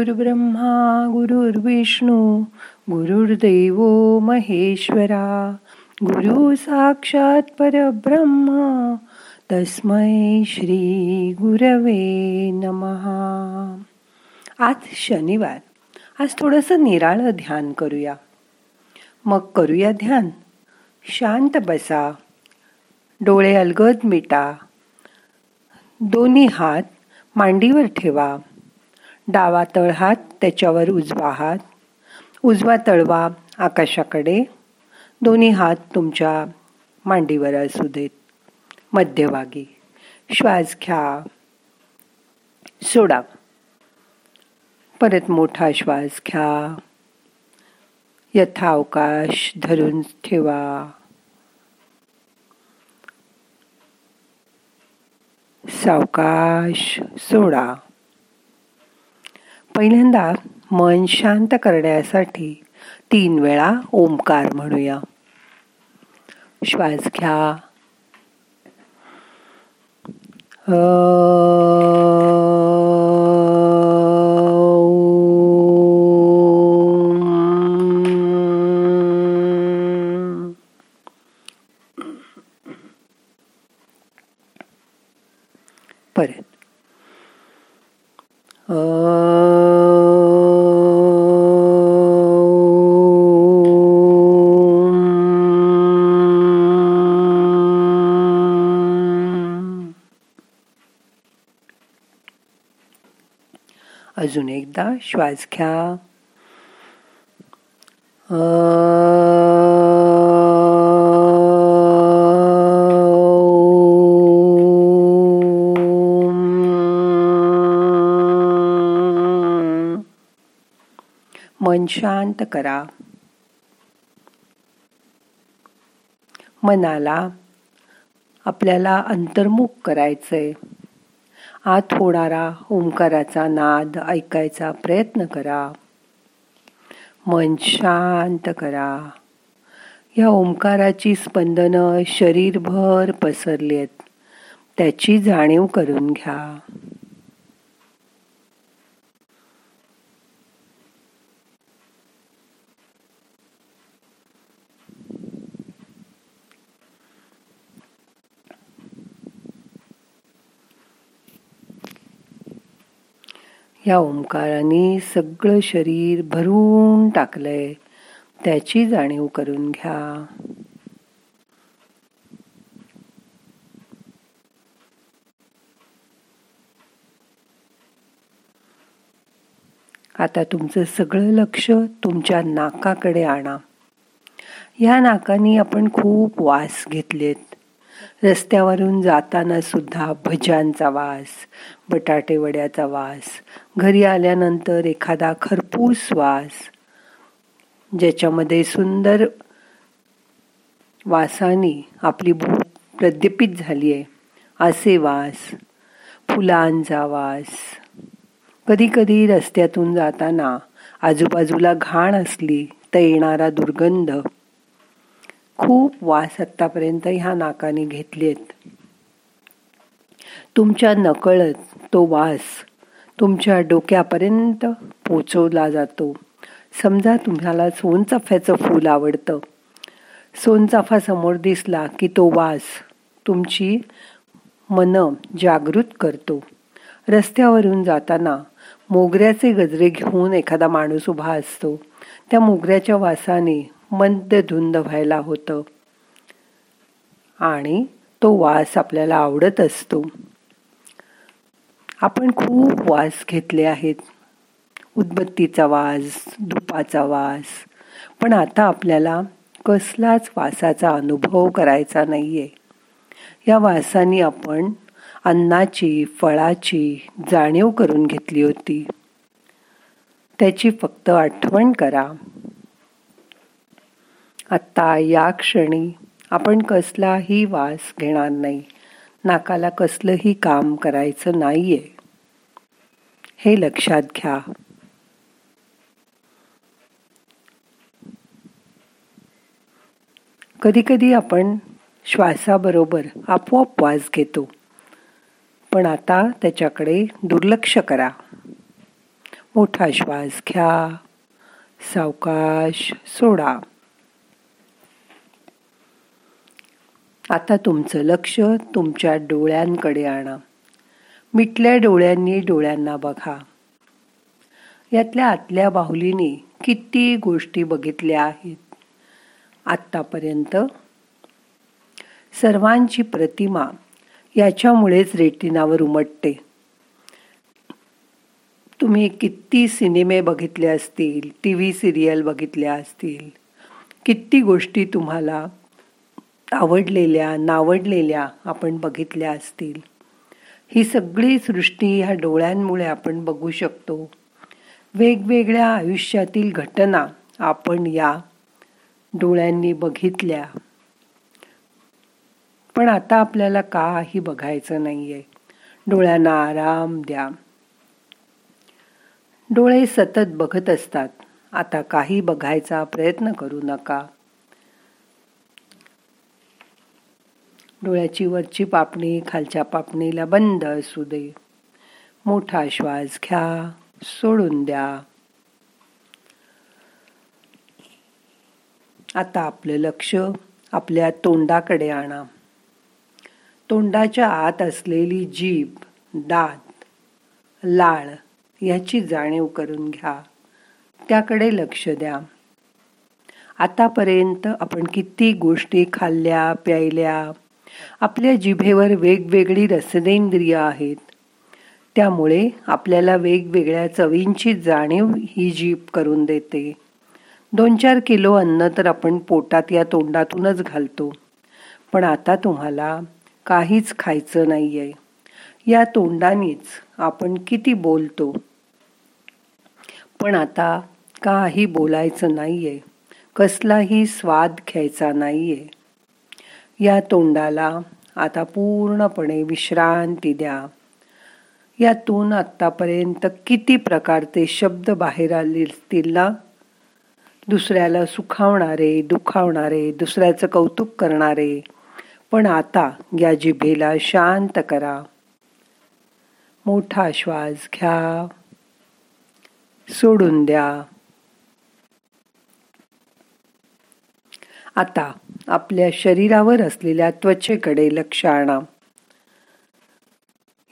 गुरुर्ब्रह्मा गुरुर्विष्णू गुरुर्देव महेश्वरा गुरु साक्षात परब्रह्मा तस्मै श्री गुरवे नमहा आज शनिवार. आज थोडंसं निराळं ध्यान करूया. मग करूया ध्यान. शांत बसा. डोळे अलगद मिटा. दोन्ही हात मांडीवर ठेवा. डावा तळहात त्याच्यावर उजवा हात. उजवा तळवा आकाशाकडे. दोन्ही हात तुमच्या मांडीवर असू देत. मध्यभागी. श्वास घ्या. सोडा. परत मोठा श्वास घ्या. यथावकाश धरून ठेवा. सावकाश सोडा. पहिल्यांदा मन शांत करण्यासाठी तीन वेळा ओंकार म्हणूया श्वास घ्या परत अजून एकदा श्वास घ्या. मन शांत करा. मनाला आपल्याला अंतर्मुख करायचंय. आत होणारा ओंकाराचा नाद ऐकायचा प्रयत्न करा. मन शांत करा. या ओंकाराची स्पंदनं शरीरभर पसरली आहेत त्याची जाणीव करून घ्या. या ओंकाराने सगळं शरीर भरून टाकलंय. त्याची जाणीव करून घ्या. आता तुमचं सगळं लक्ष तुमच्या नाकाकडे आणा. ह्या नाकाने आपण खूप वास घेतलेत. रस्त्यावरून जाताना सुद्धा भज्यांचा वास बटाटे वड्याचा वास घरी आल्यानंतर एखादा खरपूस वास ज्याच्यामध्ये सुंदर वासानी आपली भूक प्रद्यपित झाली आहे असे वास फुलांचा वास. कधी कधी रस्त्यातून जाताना आजूबाजूला घाण असली तर येणारा दुर्गंध खूप वास आत्तापर्यंत ह्या नाकाने घेतलेत. तुमच्या नकळत तो वास तुमच्या डोक्यापर्यंत पोचवला जातो. समजा तुम्हाला सोनचाफ्याचं फूल आवडतं. सोनचाफा समोर दिसला की तो वास तुमची मन जागृत करतो. रस्त्यावरून जाताना मोगऱ्याचे गजरे घेऊन एखादा माणूस उभा असतो. त्या मोगऱ्याच्या वासाने मंद धुंद व्हायला होतं. आणि तो वास आपल्याला आवडत असतो. आपण खूप वास घेतले आहेत. उदबत्तीचा वास धुपाचा वास. पण आता आपल्याला कसलाच वासाचा अनुभव करायचा नाही आहे या वासाने आपण अन्नाची फळाची जाणीव करून घेतली होती. त्याची फक्त आठवण करा. आत्ता या क्षणी आपण कसलाही वास घेणार नाही. नाकाला कसलंही काम करायचं नाहीये. हे लक्षात घ्या. कधीकधी आपण श्वासाबरोबर आपोआप वास घेतो. पण आता त्याच्याकडे दुर्लक्ष करा. मोठा श्वास घ्या. सावकाश सोडा. आता तुमचं लक्ष तुमच्या डोळ्यांकडे आणा. मिटल्या डोळ्यांनी डोळ्यांना बघा. यातल्या आतल्या बाहुलीने किती गोष्टी बघितल्या आहेत. आत्तापर्यंत सर्वांची प्रतिमा याच्यामुळेच रेटिनावर उमटते. तुम्ही किती सिनेमे बघितले असतील टी व्ही सिरियल बघितल्या असतील किती गोष्टी तुम्हाला आवडलेल्या नावडलेल्या आपण बघितल्या असतील. ही सगळी सृष्टी ह्या डोळ्यांमुळे आपण बघू शकतो. वेगवेगळ्या आयुष्यातील घटना आपण या डोळ्यांनी बघितल्या. पण आता आपल्याला काही बघायचं नाही आहे डोळ्यांना आराम द्या. डोळे सतत बघत असतात. आता काही बघायचा प्रयत्न करू नका. डोळ्याची वरची पापणी खालच्या पापणीला बंद असू दे. मोठा श्वास घ्या सोडून द्या. आता आपलं लक्ष आपल्या तोंडाकडे आणा. तोंडाच्या आत असलेली जीभ दात लाळ याची जाणीव करून घ्या. त्याकडे लक्ष द्या. आतापर्यंत आपण किती गोष्टी खाल्ल्या प्यायल्या आपल्या जिभेवर वेगवेगळी रसनेंद्रिय आहेत. त्यामुळे आपल्याला वेगवेगळ्या चवींची जाणीव ही जीभ करून देते. दोन चार किलो अन्न तर आपण पोटात या तोंडातूनच घालतो. पण आता तुम्हाला काहीच खायचं नाही आहे या तोंडानीच आपण किती बोलतो. पण आता काही बोलायचं नाहीये. कसलाही स्वाद घ्यायचा नाही आहे या तोंडाला आता पूर्णपणे विश्रांती द्या. यातून आत्तापर्यंत किती प्रकारचे शब्द बाहेर आले असतील ना? दुसऱ्याला सुखावणारे दुखावणारे दुसऱ्याचं कौतुक करणारे. पण आता या जिभेला शांत करा. मोठा श्वास घ्या. सोडून द्या. आता आपल्या शरीरावर असलेल्या त्वचेकडे लक्ष आणा.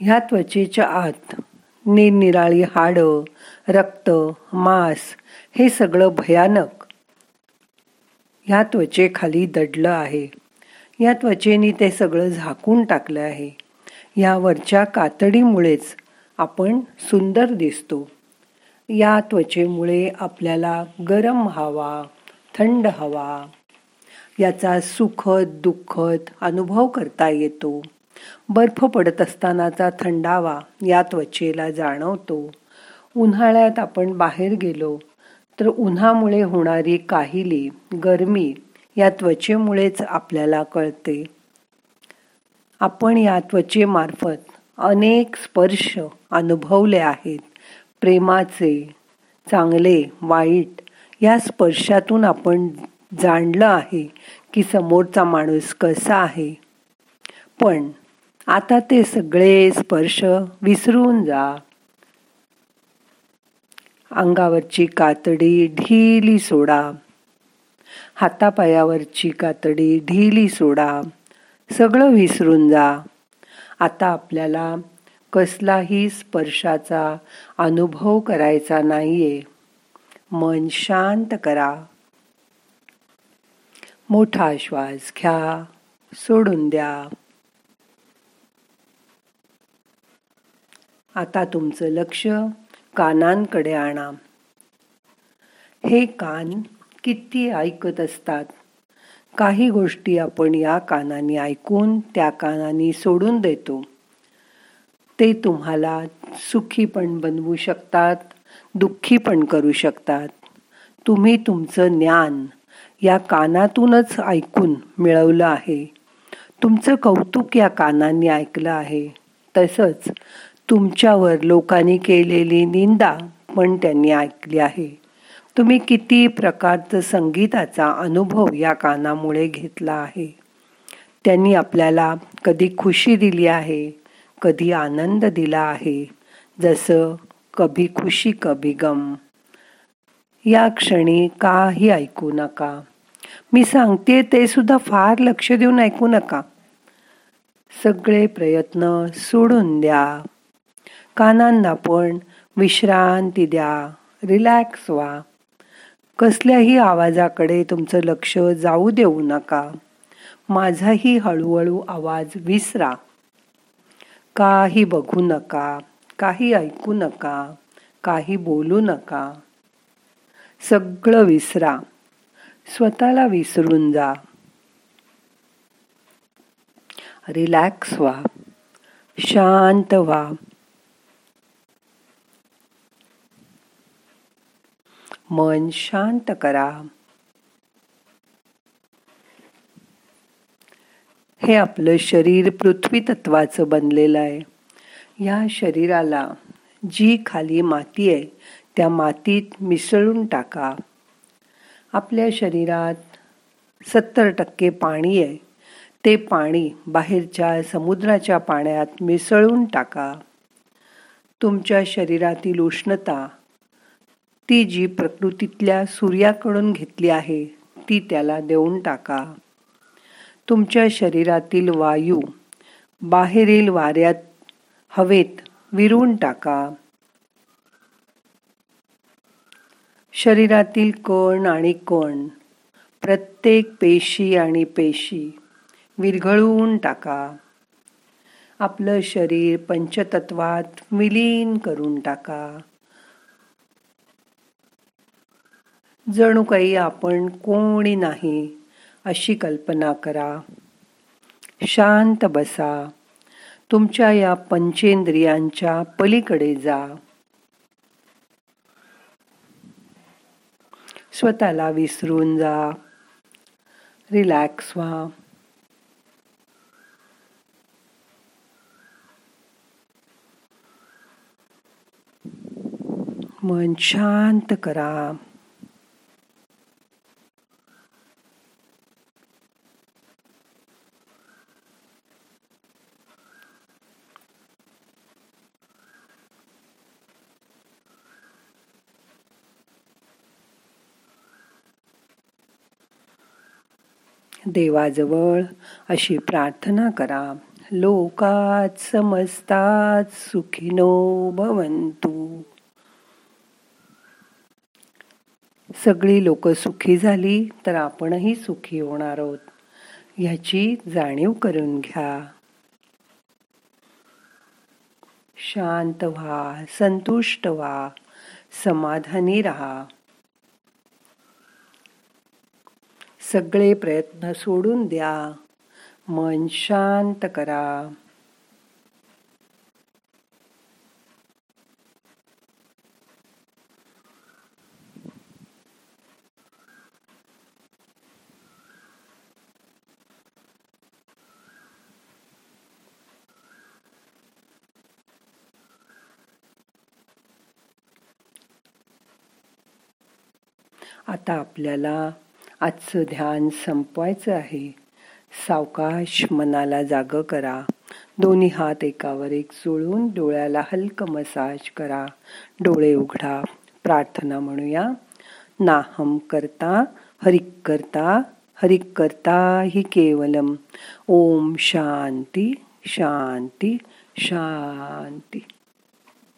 ह्या त्वचेच्या आत निरनिराळी हाडं रक्त मांस हे सगळं भयानक. ह्या त्वचेखाली दडलं आहे. या त्वचेने ते सगळं झाकून टाकलं आहे. यावरच्या कातडीमुळेच आपण सुंदर दिसतो. या त्वचेमुळे आपल्याला गरम हवा थंड हवा याचा सुखद दुःखद अनुभव करता येतो. बर्फ पडत असतानाचा थंडावा या त्वचेला जाणवतो. उन्हाळ्यात आपण बाहेर गेलो तर उन्हामुळे होणारी काहिली गरमी या त्वचेमुळेच आपल्याला कळते. आपण या त्वचेमार्फत अनेक स्पर्श अनुभवले आहेत. प्रेमाचे चांगले वाईट या स्पर्शातून आपण जाणलं आहे की समोरचा माणूस कसा आहे. पण आता ते सगळे स्पर्श विसरून जा. अंगावरची कातडी ढिली सोडा. हातापायावरची कातडी ढिली सोडा. सगळं विसरून जा. आता आपल्याला कसलाही स्पर्शाचा अनुभव करायचा नाहीये. मन शांत करा. मोठा श्वास घ्या सोडून द्या. आता तुमचं लक्ष कानांकडे आणा. हे कान किती ऐकत असतात? काही गोष्टी आपण या कानाने ऐकून त्या कानाने सोडून देतो. ते तुम्हाला सुखी पण बनवू शकतात दुःखी पण करू शकतात. तुम्ही तुमचं ज्ञान या कानातूनच ऐकून मिळवलं आहे. तुमचं कौतुक या कानांनी ऐकलं आहे. तसंच तुमच्यावर लोकांनी केलेली निंदा पण त्यांनी ऐकली आहे. तुम्ही किती प्रकारचं संगीताचा अनुभव या कानामुळे घेतला आहे. त्यांनी आपल्याला कधी खुशी दिली आहे कधी आनंद दिला आहे जसं कभी खुशी कभी गम. या क्षणी काही ऐकू नका. मी सांगते ते सुद्धा फार लक्ष देऊन ऐकू नका. सगळे प्रयत्न सोडून द्या. कानांना पण विश्रांती द्या. रिलॅक्स व्हा. कसल्याही आवाजाकडे तुमचं लक्ष जाऊ देऊ नका. माझाही हळूहळू आवाज विसरा. काही बघू नका काही ऐकू नका काही बोलू नका. सगळं विसरा. स्वतःला विसरून जा. रिलॅक्स व्हा. शांत व्हा. मन शांत करा. हे आपलं शरीर पृथ्वी तत्वाचं बनलेलं आहे. या शरीराला जी खाली माती आहे त्या मातीत मिसळून टाका. आपल्या शरीरात सत्तर टक्के पाणी आहे. ते पाणी बाहेरच्या समुद्राच्या पाण्यात मिसळून टाका. तुमच्या शरीरातील उष्णता ती जी प्रकृतीतल्या सूर्याकडून घेतली आहे ती त्याला देऊन टाका. तुमच्या शरीरातील वायू बाहेरील वाऱ्यात हवेत विरून टाका. शरीरातील कण आणि कण प्रत्येक पेशी आणि पेशी विरघळवून टाका. आपलं शरीर पंचतत्वात विलीन करून टाका. जणू काही आपण कोणी नाही अशी कल्पना करा. शांत बसा. तुमच्या या पंचेंद्रियांच्या पलीकडे जा. स्वतःला विसरून जा. रिलॅक्स व्हा. मन शांत करा. देवाजवळ अशी प्रार्थना करा. लोकात समजतात सुखिनो भवंतु. सगळी लोक सुखी झाली तर आपणही सुखी होणार आहोत. ह्याची जाणीव करून घ्या. शांत व्हा संतुष्ट व्हा समाधानी राहा. सगळे प्रयत्न सोडून द्या. मन शांत करा. आता आपल्याला आजचं ध्यान संपवायचं आहे. सावकाश मनाला जाग करा. दोन्ही हात एकावर एक चोळून डोळ्याला हलकं मसाज करा. डोळे उघडा. प्रार्थना म्हणूया. नाहम करता हरिक करता हरिक करता हि केवलम. ओम शांती शांती शांती.